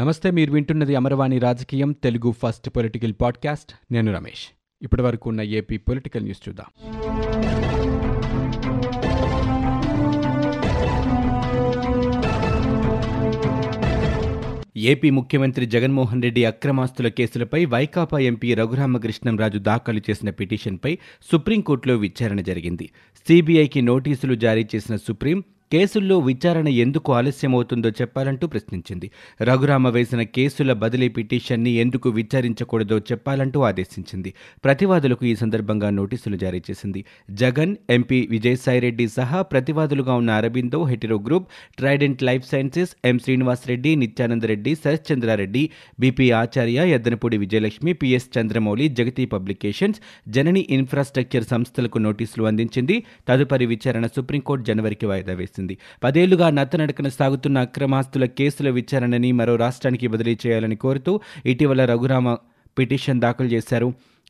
నమస్తే మీరు వింటున్నది అమరవాణి రాజకీయం తెలుగు ఫస్ట్ పొలిటికల్ పాడ్కాస్ట్. నేను రమేష్. ఇప్పటి వరకు ఉన్న ఏపీ పొలిటికల్ న్యూస్ చూద్దాం. ఏపీ ముఖ్యమంత్రి జగన్మోహన్ రెడ్డి అక్రమాస్తుల కేసులపై వైకాపా ఎంపీ రఘురామకృష్ణంరాజు దాఖలు చేసిన పిటిషన్పై సుప్రీంకోర్టులో విచారణ జరిగింది. సీబీఐకి నోటీసులు జారీ చేసిన సుప్రీం కేసుల్లో విచారణ ఎందుకు ఆలస్యమవుతుందో చెప్పాలంటూ ప్రశ్నించింది. రఘురామ వేసిన కేసుల బదిలీ పిటిషన్ని ఎందుకు విచారించకూడదో చెప్పాలంటూ ఆదేశించింది. ప్రతివాదులకు ఈ సందర్భంగా నోటీసులు జారీ చేసింది. జగన్ ఎంపీ విజయసాయిరెడ్డి సహా ప్రతివాదులుగా ఉన్న Aurobindo Hetero group Trident life sciences M Srinivasa Reddy Nityananda Reddy Sarath Chandra Reddy BP Acharya Yaddanapudi Vijayalakshmi PS Chandramouli Jagati publications Janani infrastructure సంస్థలకు నోటీసులు అందించింది. తదుపరి విచారణ సుప్రీంకోర్టు జనవరికి వాయిదా వేసింది. చేసింది పదేళ్ళుగా నత్తనడకన సాగుతున్న అక్రమాస్తుల కేసుల విచారణని మరో రాష్ట్రానికి బదిలీ చేయాలని కోరుతూ ఇటీవల రఘురామ పిటిషన్ దాఖలు చేశారు.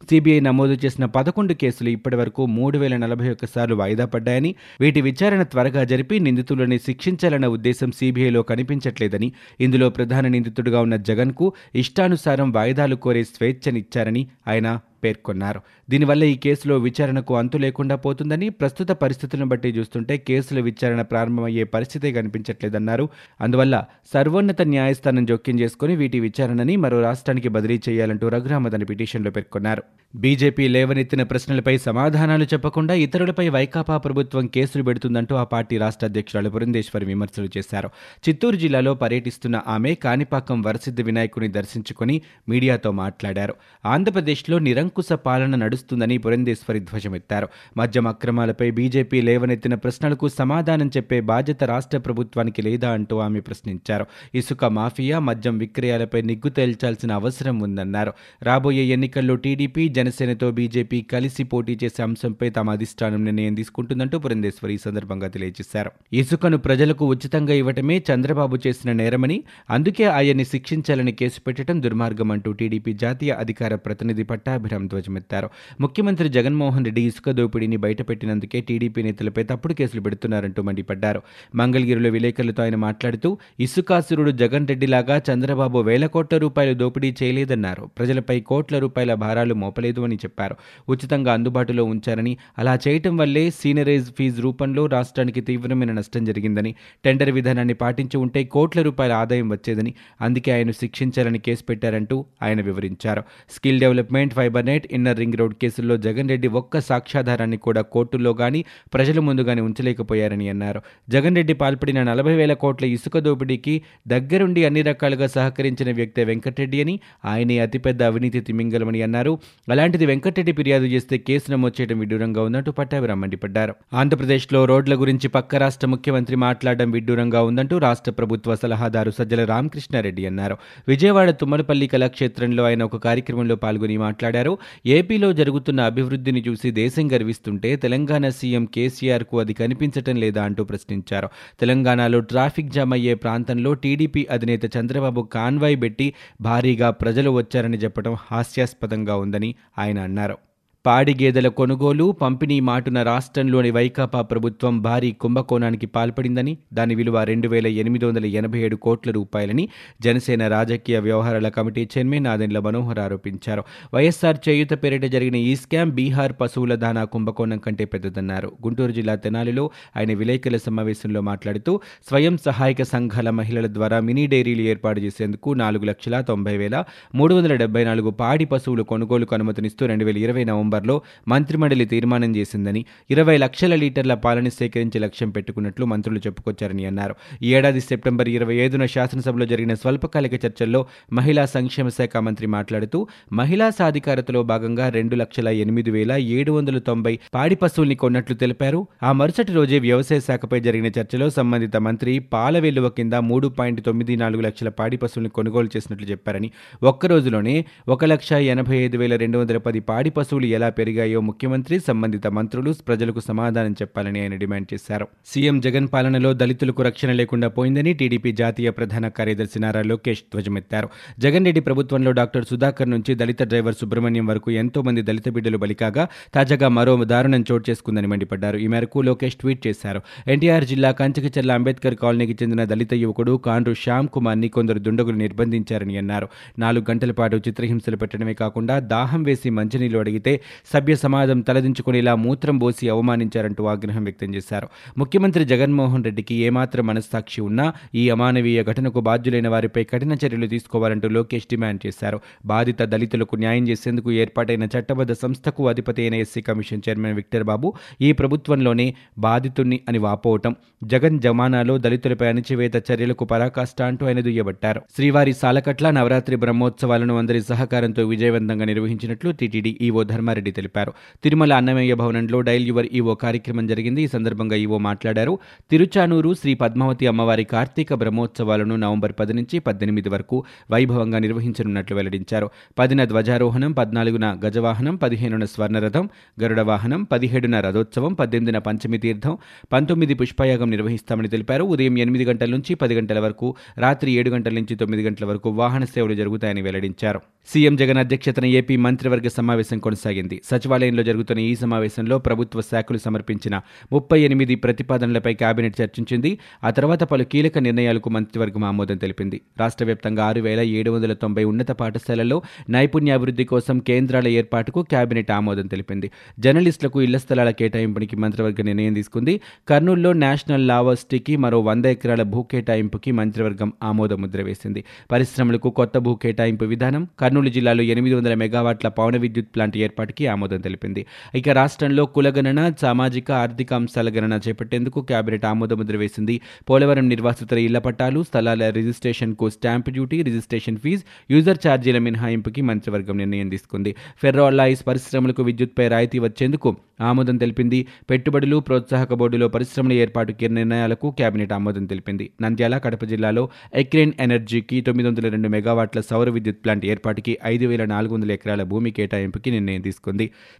సిబిఐ నమోదు చేసిన పదకొండు కేసులు ఇప్పటి వరకు మూడు వేల నలభై ఒక్కసార్లు వాయిదా పడ్డాయని వీటి విచారణ త్వరగా జరిపి నిందితులని శిక్షించాలన్న ఉద్దేశం సిబిఐలో కనిపించట్లేదని ఇందులో ప్రధాన నిందితుడిగా ఉన్న జగన్కు ఇష్టానుసారం వాయిదాలు కోరే స్వేచ్ఛనిచ్చారని ఆయన పేర్కొన్నారు. దీనివల్ల ఈ కేసులో విచారణకు అంతు లేకుండా పోతుందని ప్రస్తుత పరిస్థితులను బట్టి చూస్తుంటే కేసుల విచారణ ప్రారంభమయ్యే పరిస్థితే కనిపించట్లేదన్నారు. అందువల్ల సర్వోన్నత న్యాయస్థానం జోక్యం చేసుకుని వీటి విచారణని మరో రాష్ట్రానికి బదిలీ చేయాలంటూ రఘురామ తన పిటిషన్లో పేర్కొన్నారు. బీజేపీ లేవనెత్తిన ప్రశ్నలపై సమాధానాలు చెప్పకుండా ఇతరులపై వైకాపా ప్రభుత్వం కేసులు పెడుతుందంటూ ఆ పార్టీ రాష్ట్ర అధ్యక్షురాలు పురంధేశ్వరి విమర్శలు చేశారు. చిత్తూరు జిల్లాలో పర్యటిస్తున్న ఆమె కాణిపాకం వరసిద్ధి వినాయకుని దర్శించుకుని మీడియాతో మాట్లాడారు. ఆంధ్రప్రదేశ్లో నిరంకుశ పాలన నడుస్తుందని పురంధేశ్వరి ధ్వజమెత్తారు. మద్యం అక్రమాలపై బీజేపీ లేవనెత్తిన ప్రశ్నలకు సమాధానం చెప్పే బాధ్యత రాష్ట్ర ప్రభుత్వానికి లేదా అంటూ ఆమె ప్రశ్నించారు. ఇసుక మాఫియా మద్యం విక్రయాలపై నిగ్గు తేల్చాల్సిన అవసరం ఉందన్నారు. రాబోయే ఎన్నికల్లో టీడీపీ జనసేనతో బీజేపీ కలిసి పోటీ చేసే అంశంపై తమ అధిష్టానం నిర్ణయం తీసుకుంటుందంటూ పురంధేశ్వరి ఈ సందర్భంగా తెలియజేశారు. ఇసుకను ప్రజలకు ఉచితంగా ఇవ్వటమే చంద్రబాబు చేసిన నేరమని అందుకే ఆయన్ని శిక్షించాలని కేసు పెట్టడం దుర్మార్గం అంటూ టీడీపీ జాతీయ అధికార ప్రతినిధి పట్టాభిరామ్ ధ్వజమెత్తారు. ముఖ్యమంత్రి జగన్మోహన్ రెడ్డి ఇసుక దోపిడీని బయటపెట్టినందుకే టీడీపీ నేతలపై తప్పుడు కేసులు పెడుతున్నారంటూ మండిపడ్డారు. మంగళగిరిలో విలేకరులతో ఆయన మాట్లాడుతూ ఇసుకాసురుడు జగన్ రెడ్డిలాగా చంద్రబాబు వేల కోట్ల రూపాయలు దోపిడీ చేయలేదన్నారు. ప్రజలపై కోట్ల రూపాయల భారాలు మోపలేదు అని చెప్పారు. ఉచితంగా అందుబాటులో ఉంచారని అలా చేయటం వల్లే సీనరైజ్ ఫీజు రూపంలో రాష్ట్రానికి తీవ్రమైన నష్టం జరిగిందని టెండర్ విధానాన్ని పాటించి ఉంటే కోట్ల రూపాయల ఆదాయం వచ్చేదని అందుకే ఆయన శిక్షించాలని కేసు పెట్టారంటూ ఆయన వివరించారు. Skill development fibre net inner ring road కేసుల్లో జగన్ రెడ్డి ఒక్క సాక్ష్యాధారాన్ని కూడా కోర్టుల్లో గాని ప్రజల ముందు గానీ ఉంచలేకపోయారని అన్నారు. జగన్ రెడ్డి పాల్పడిన నలభై వేల కోట్ల ఇసుక దోపిడీకి దగ్గరుండి అన్ని రకాలుగా సహకరించిన వ్యక్తే వెంకటరెడ్డి అని ఆయనే అతిపెద్ద అవినీతి తిమింగలమని అన్నారు. అలాంటిది వెంకటరెడ్డి ఫిర్యాదు చేస్తే కేసు నమోదు చేయడం విడ్డూరంగా ఉందంటూ పట్టాభిరామ్ మండిపడ్డారు. ఆంధ్రప్రదేశ్లో రోడ్ల గురించి పక్క రాష్ట్ర ముఖ్యమంత్రి మాట్లాడడం విడ్డూరంగా ఉందంటూ రాష్ట్ర ప్రభుత్వ సలహాదారు సజ్జల రామకృష్ణారెడ్డి అన్నారు. విజయవాడ తుమ్మలపల్లి కళాక్షేత్రంలో ఆయన ఒక కార్యక్రమంలో పాల్గొని మాట్లాడారు. ఏపీలో జరుగుతున్న అభివృద్ధిని చూసి దేశం గర్విస్తుంటే తెలంగాణ సీఎం కేసీఆర్కు అది కనిపించటం లేదా అంటూ ప్రశ్నించారు. తెలంగాణలో ట్రాఫిక్ జామ్ అయ్యే ప్రాంతంలో టీడీపీ అధినేత చంద్రబాబు కాన్వాయ్ పెట్టి భారీగా ప్రజలు వచ్చారని చెప్పడం హాస్యాస్పదంగా ఉందని ఆయన అన్నారు. పాడి గేదెల కొనుగోలు పంపిణీ మాటున రాష్ట్రంలోని వైకాపా ప్రభుత్వం భారీ కుంభకోణానికి పాల్పడిందని దాని విలువ రెండు వేల ఎనిమిది వందల ఎనభై ఏడు కోట్ల రూపాయలని జనసేన రాజకీయ వ్యవహారాల కమిటీ చైర్మన్ నాదెండ్ల మనోహర్ ఆరోపించారు. వైఎస్సార్ చేయుత పేరిట జరిగిన ఈ స్కామ్ బీహార్ పశువుల దానా కుంభకోణం కంటే పెద్దదన్నారు. గుంటూరు జిల్లా తెనాలిలో ఆయన విలేకరుల సమావేశంలో మాట్లాడుతూ స్వయం సహాయక సంఘాల మహిళల ద్వారా మినీ డైరీలు ఏర్పాటు చేసేందుకు నాలుగు లక్షల తొంభై వేల మూడు వందల డెబ్బై నాలుగు పాడి పశువుల కొనుగోలుకు అనుమతినిస్తూ రెండు వేల ఇరవై నవంబర్ నవంబర్లో మంత్రిమండలి తీర్మానం చేసిందని ఇరవై లక్షల లీటర్ల పాలని సేకరించే లక్ష్యం పెట్టుకున్నట్లు మంత్రులు చెప్పుకొచ్చారని అన్నారు. ఈ ఏడాది సెప్టెంబర్ ఇరవై ఐదున శాసనసభలో జరిగిన స్వల్పకాలిక చర్చల్లో మహిళా సంక్షేమ శాఖ మంత్రి మాట్లాడుతూ మహిళా సాధికారతలో భాగంగా రెండు లక్షల ఎనిమిది వేల ఏడు వందల తొంభై పాడి పశువుల్ని కొన్నట్లు తెలిపారు. ఆ మరుసటి రోజే వ్యవసాయ శాఖపై జరిగిన చర్చలో సంబంధిత మంత్రి పాల వెలువ కింద మూడు పాయింట్ తొమ్మిది నాలుగు లక్షల పాడి పశువుల్ని కొనుగోలు చేసినట్లు చెప్పారని ఒక్క రోజులోనే ఒక లక్ష ఎనభై ఐదు వేల రెండు వందల పది పాడి పశువులు ఎలా పెరిగాయో ముఖ్యమంత్రి సంబంధిత మంత్రులు ప్రజలకు సమాధానం చెప్పాలని ఆయన డిమాండ్ చేశారు. సీఎం జగన్ పాలనలో దళితులకు రక్షణ లేకుండా పోయిందని టీడీపీ జాతీయ ప్రధాన కార్యదర్శి నారా లోకేష్ ధ్వజమెత్తారు. జగన్ రెడ్డి ప్రభుత్వంలో డాక్టర్ సుధాకర్ నుంచి దళిత డ్రైవర్ సుబ్రహ్మణ్యం వరకు ఎంతో మంది దళిత బిడ్డలు బలికాగా తాజాగా మరో దారుణం చోటు చేసుకుందని మండిపడ్డారు. ఈ మేరకు లోకేష్ ట్వీట్ చేశారు. ఎన్టీఆర్ జిల్లా కంచకచెర్ల అంబేద్కర్ కాలనీకి చెందిన దళిత యువకుడు కాండ్రు శ్యామ్ కుమార్ని కొందరు దుండగులు నిర్బంధించారని అన్నారు. నాలుగు గంటల పాటు చిత్రహింసలు పెట్టడమే కాకుండా దాహం వేసి మంచినీళ్ళు అడిగితే సభ్య సమాజం తలదించుకునేలా మూత్రం పోసి అవమానించారంటూ ఆగ్రహం వ్యక్తం చేశారు. ముఖ్యమంత్రి జగన్మోహన్ రెడ్డికి ఏమాత్రం మనస్సాక్షి ఉన్నా ఈ అమానవీయ ఘటనకు బాధ్యులైన వారిపై కఠిన చర్యలు తీసుకోవాలంటూ లోకేష్ డిమాండ్ చేశారు. బాధిత దళితులకు న్యాయం చేసేందుకు ఏర్పాటైన చట్టబద్ధ సంస్థకు అధిపతి అయిన SC commission chairman Victor Babu ఈ ప్రభుత్వంలోనే బాధితుణ్ణి అని వాపోవటం జగన్ జమానాలో దళితులపై అణచివేత చర్యలకు పరాకాష్ట అంటూ ఆయన దుయ్యబట్టారు. శ్రీవారి సాలకట్ల నవరాత్రి బ్రహ్మోత్సవాలను అందరి సహకారంతో విజయవంతంగా నిర్వహించినట్లు టీటీడీ ఈవో ధర్మారెడ్డి తెలిపారు. తిరుమల అన్నమయ్య భవనంలో డైల్ యువర్ ఈవో కార్యక్రమం జరిగింది. ఈ సందర్భంగా ఈవో మాట్లాడారు. తిరుచానూరు శ్రీ పద్మావతి అమ్మవారి కార్తీక బ్రహ్మోత్సవాలను నవంబర్ పది నుంచి పద్దెనిమిది వరకు వైభవంగా నిర్వహించనున్నట్లు వెల్లడించారు. పదిన ధ్వజారోహణం పద్నాలుగున గజవాహనం పదిహేనున స్వర్ణరథం గరుడ వాహనం పదిహేడున రథోత్సవం పద్దెనిమిదిన పంచమి తీర్థం పంతొమ్మిది పుష్పయాగం నిర్వహిస్తామని తెలిపారు. ఉదయం ఎనిమిది గంటల నుంచి పది గంటల వరకు రాత్రి ఏడు గంటల నుంచి తొమ్మిది గంటల వరకు వాహన సేవలు జరుగుతాయని వెల్లడించారు. సీఎం జగన్ అధ్యక్షతన ఏపీ మంత్రివర్గ సమావేశం కొనసాగింది. సచివాలయంలో జరుగుతున్న ఈ సమావేశంలో ప్రభుత్వ శాఖలు సమర్పించిన ముప్పై ఎనిమిది ప్రతిపాదనలపై కేబినెట్ చర్చించింది. ఆ తర్వాత పలు కీలక నిర్ణయాలకు మంత్రివర్గం ఆమోదం తెలిపింది. రాష్ట్ర వ్యాప్తంగా ఆరు వేల ఏడు వందల తొంభై ఉన్నత పాఠశాలల్లో నైపుణ్యాభివృద్ధి కోసం కేంద్రాల ఏర్పాటుకు కేబినెట్ ఆమోదం తెలిపింది. జర్నలిస్టులకు ఇళ్ళ స్థలాల కేటాయింపునికి మంత్రివర్గ నిర్ణయం తీసుకుంది. కర్నూలులో నేషనల్ లావర్సిటీకి మరో వంద ఎకరాల భూ కేటాయింపుకి మంత్రివర్గం ఆమోద ముద్ర వేసింది. పరిశ్రమలకు కొత్త భూ కేటాయింపు విధానం కర్నూలు జిల్లాలో ఎనిమిది వందల మెగావాట్ల పవన విద్యుత్ ప్లాంట్ ఏర్పాటుకి ఆమోదం తెలిపింది. ఇక రాష్ట్రంలో కులగణన సామాజిక ఆర్థిక అంశాల గణన చేపట్టేందుకు కేబినెట్ ఆమోద ముద్ర వేసింది. పోలవరం నిర్వాసితుల ఇళ్ళ పట్టాలు స్థలాల రిజిస్ట్రేషన్కు stamp duty registration fee user ఛార్జీల మినహాయింపుకి మంత్రివర్గం నిర్ణయం తీసుకుంది. ఫెర్రోలాయిస్ పరిశ్రమలకు విద్యుత్పై రాయితీ వచ్చేందుకు ఆమోదం తెలిపింది. పెట్టుబడులు ప్రోత్సాహక బోర్డులో పరిశ్రమల ఏర్పాటుకి నిర్ణయాలకు కేబినెట్ ఆమోదం తెలిపింది. నంద్యాల కడప జిల్లాలో ఎక్రేన్ ఎనర్జీకి తొమ్మిది వందల రెండు మెగావాట్ల సౌర విద్యుత్ ప్లాంట్ ఏర్పాటుకి ఐదు వేల నాలుగు వందల ఎకరాల భూమి కేటాయింపుకి నిర్ణయం తీసుకుంది.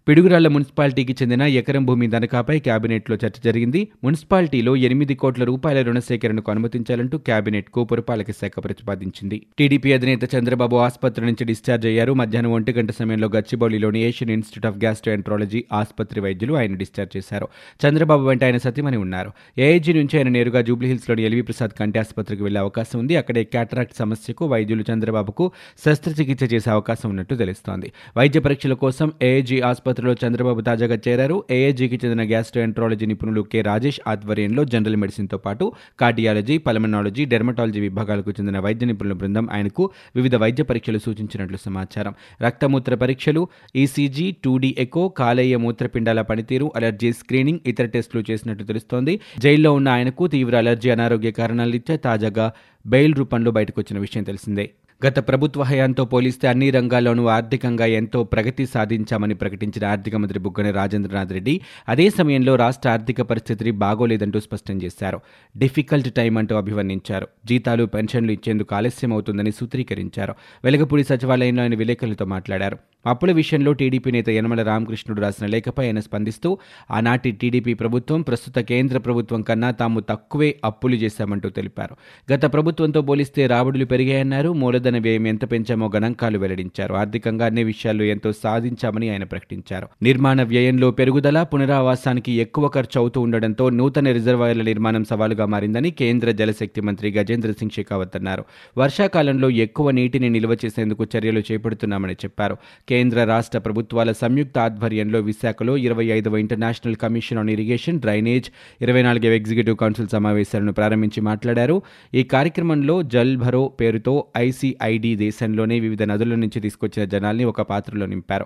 పిడుగురాళ్ళ మున్సిపాలిటీకి చెందిన ఎకరం భూమి దనకాపై కేబినెట్లో చర్చ జరిగింది. మున్సిపాలిటీలో ఎనిమిది కోట్ల రూపాయల రుణ సేకరణకు అనుమతించాలంటూ కేబినెట్కు పురపాలక శాఖ ప్రతిపాదించింది. టీడీపీ అధినేత చంద్రబాబు ఆసుపత్రి నుంచి డిశ్చార్జ్ అయ్యారు. మధ్యాహ్నం ఒంటి గంట సమయంలో గచ్చిబౌలిలోని ఏషియన్ ఇన్స్టిట్యూట్ ఆఫ్ గ్యాస్ట్రోఎంట్రాలజీ ఆసుపత్రి వైద్యులు ఆయన డిశ్చార్జ్ చేశారు. చంద్రబాబు వెంట ఆయన సతీమణి ఉన్నారు. ఏఐజీ నుంచి ఆయన నేరుగా జూబ్లీహిల్స్లోని ఎల్వి ప్రసాద్ కంటి ఆసుపత్రికి వెళ్ళే అవకాశం ఉంది. అక్కడే క్యాటరాక్ట్ సమస్యకు వైద్యులు చంద్రబాబుకు శస్త్రచికిత్స చేసే అవకాశం ఉన్నట్టు తెలుస్తోంది. వైద్య పరీక్షల కోసం ఏఏజీ ఆసుపత్రిలో చంద్రబాబు తాజాగా చేరారు. ఏఏజీకి చెందిన గ్యాస్ట్రోఎంట్రాలజీ నిపుణులు కె రాజేష్ ఆధ్వర్యంలో జనరల్ మెడిసిన్తో పాటు కార్డియాలజీ పల్మనాలజీ డెర్మటాలజీ విభాగాలకు చెందిన వైద్య నిపుణుల బృందం ఆయనకు వివిధ వైద్య పరీక్షలు సూచించినట్లు సమాచారం. రక్తమూత్ర పరీక్షలు ఈసీజీ టూడీ ఎకో కాలేయ మూత్రపిండాల పనితీరు అలర్జీ స్క్రీనింగ్ ఇతర టెస్టులు చేసినట్లు తెలుస్తోంది. జైల్లో ఉన్న ఆయనకు తీవ్ర అలర్జీ అనారోగ్య కారణాలిచ్చే తాజాగా బెయిల్ రూపంలో బయటకొచ్చిన విషయం తెలిసిందే. గత ప్రభుత్వ హయాంతో పోలిస్తే అన్ని రంగాల్లోనూ ఆర్థికంగా ఎంతో ప్రగతి సాధించామని ప్రకటించిన ఆర్థిక మంత్రి బుగ్గన రాజేంద్రనాథ్ రెడ్డి అదే సమయంలో రాష్ట్ర ఆర్థిక పరిస్థితి బాగోలేదంటూ స్పష్టం చేశారు. డిఫికల్ట్ టైం అంటూ అభివర్ణించారు. జీతాలు పెన్షన్లు ఇచ్చేందుకు ఆలస్యం అవుతుందని సూత్రీకరించారు. వెలగపూడి సచివాలయంలో ఆయన విలేకరులతో మాట్లాడారు. అప్పుల విషయంలో టీడీపీ నేత యనమల రామకృష్ణుడు రాసిన లేఖపై ఆయన స్పందిస్తూ ఆనాటి టీడీపీ ప్రభుత్వం ప్రస్తుత కేంద్ర ప్రభుత్వం కన్నా తాము తక్కువే అప్పులు చేశామంటూ తెలిపారు. గత ప్రభుత్వంతో పోలిస్తే రాబడులు పెరిగాయన్నారు. మూలధన వ్యయం ఎంత పెంచామో గణాంకాలు వెల్లడించారు. ఆర్థికంగా అన్ని విషయాల్లో ఎంతో సాధించామని ఆయన ప్రకటించారు. నిర్మాణ వ్యయంలో పెరుగుదల పునరావాసానికి ఎక్కువ ఖర్చు అవుతూ ఉండడంతో నూతన రిజర్వాయర్ల నిర్మాణం సవాలుగా మారిందని కేంద్ర జలశక్తి మంత్రి గజేంద్ర సింగ్ షెకావత్ అన్నారు. వర్షాకాలంలో ఎక్కువ నీటిని నిల్వ చేసేందుకు చర్యలు చేపడుతున్నామని చెప్పారు. కేంద్ర రాష్ట్ర ప్రభుత్వాల సంయుక్త ఆధ్వర్యంలో విశాఖలో ఇరవై ఐదవ international commission on irrigation drainage ఇరవై నాలుగవ ఎగ్జిక్యూటివ్ కౌన్సిల్ సమావేశాలను ప్రారంభించి మాట్లాడారు. ఈ కార్యక్రమంలో జల్ భరో పేరుతో ఐడి దేశంలోనే వివిధ నదుల నుంచి తీసుకొచ్చిన జనాల్ని ఒక పాత్రలో నింపారు.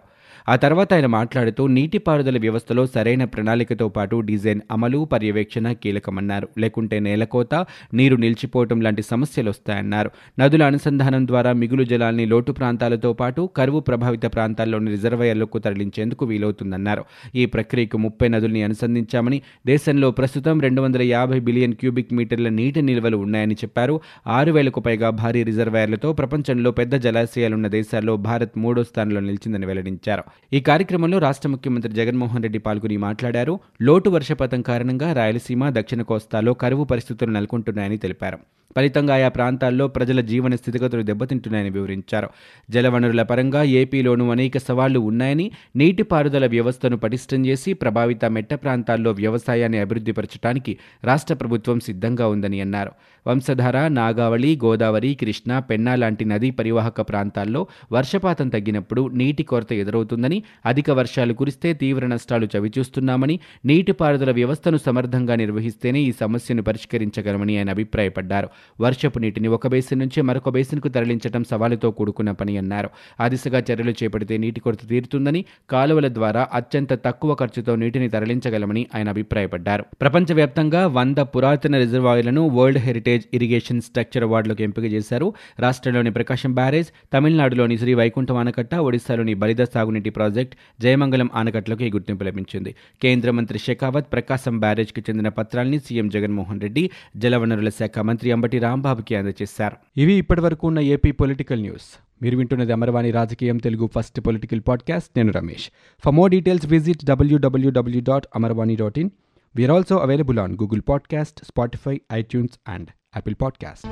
ఆ తర్వాత ఆయన మాట్లాడుతూ నీటిపారుదల వ్యవస్థలో సరైన ప్రణాళికతో పాటు డిజైన్ అమలు పర్యవేక్షణ కీలకమన్నారు. లేకుంటే నేలకోత నీరు నిలిచిపోవటం లాంటి సమస్యలు వస్తాయన్నారు. నదుల అనుసంధానం ద్వారా మిగులు జలాల్ని లోటు ప్రాంతాలతో పాటు కరువు ప్రభావిత ప్రాంతాల్లోని రిజర్వాయర్లకు తరలించేందుకు వీలవుతుందన్నారు. ఈ ప్రక్రియకు ముప్పై నదుల్ని అనుసంధించామని దేశంలో ప్రస్తుతం రెండు వందల యాభై బిలియన్ క్యూబిక్ మీటర్ల నీటి నిల్వలు ఉన్నాయని చెప్పారు. ఆరు వేలకు పైగా భారీ రిజర్వాయర్లతో ప్రపంచంలో పెద్ద జలాశయాలున్న దేశాల్లో భారత్ మూడో స్థానంలో నిలిచిందని వెల్లడించారు. ఈ కార్యక్రమంలో రాష్ట్ర ముఖ్యమంత్రి జగన్మోహన్ రెడ్డి పాల్గొని మాట్లాడారు. లోటు వర్షపాతం కారణంగా రాయలసీమ దక్షిణ కోస్తాలో కరువు పరిస్థితులు నెలకొంటున్నాయని తెలిపారు. ఫలితంగా ఆయా ప్రాంతాల్లో ప్రజల జీవన స్థితిగతులు దెబ్బతింటున్నాయని వివరించారు. జలవనరుల పరంగా ఏపీలోనూ అనేక సవాళ్ళు ఉన్నాయని నీటిపారుదల వ్యవస్థను పటిష్టం చేసి ప్రభావిత మెట్ట ప్రాంతాల్లో వ్యవసాయాన్ని అభివృద్ధిపరచడానికి రాష్ట్ర ప్రభుత్వం సిద్ధంగా ఉందని అన్నారు. వంశధార నాగావళి గోదావరి కృష్ణా పెన్నా లాంటి నదీ పరివాహక ప్రాంతాల్లో వర్షపాతం తగ్గినప్పుడు నీటి కొరత ఎదురవుతుందని అధిక వర్షాలు కురిస్తే తీవ్ర నష్టాలు చవిచూస్తున్నామని నీటిపారుదల వ్యవస్థను సమర్థంగా నిర్వహిస్తేనే ఈ సమస్యను పరిష్కరించగలమని ఆయన అభిప్రాయపడ్డారు. వర్షపు నీటిని ఒక బేసిన్ నుంచి మరొక బేసిన్కు తరలించడం సవాలుతో కూడుకున్న పని అన్నారు. ఆ దిశగా చర్యలు చేపడితే నీటి కొరత తీరుతుందని కాలువల ద్వారా అత్యంత తక్కువ ఖర్చుతో నీటిని తరలించగలమని ఆయన అభిప్రాయపడ్డారు. ప్రపంచవ్యాప్తంగా వంద పురాతన రిజర్వాయర్లను వరల్డ్ హెరిటేజ్ ఇరిగేషన్ స్ట్రక్చర్ అవార్డులకు ఎంపిక చేశారు. రాష్ట్రంలోని ప్రకాశం బ్యారేజ్ తమిళనాడులోని శ్రీ వైకుంఠం ఆనకట్ట ఒడిశాలోని బలిద సాగునీటి ప్రాజెక్ట్ జయమంగళం ఆనకట్టలకు ఈ గుర్తింపు లభించింది. కేంద్ర మంత్రి షెకావత్ ప్రకాశం బ్యారేజ్కి చెందిన పత్రాల్ని సీఎం జగన్మోహన్ రెడ్డి జలవనరుల శాఖ మంత్రి అంబటి రాంబాబుకి అందజేశారు. ఇవి ఇప్పటివరకు ఉన్న ఏపీ పొలిటికల్ న్యూస్. మీరు వింటున్నది అమర్వాణి రాజకీయం తెలుగు ఫస్ట్ పొలిటికల్ పాడ్కాస్ట్. నేను Ramesh. For more details visit WWW dot Amarvani dot in we are also available on Google podcast Spotify iTunes and Apple podcast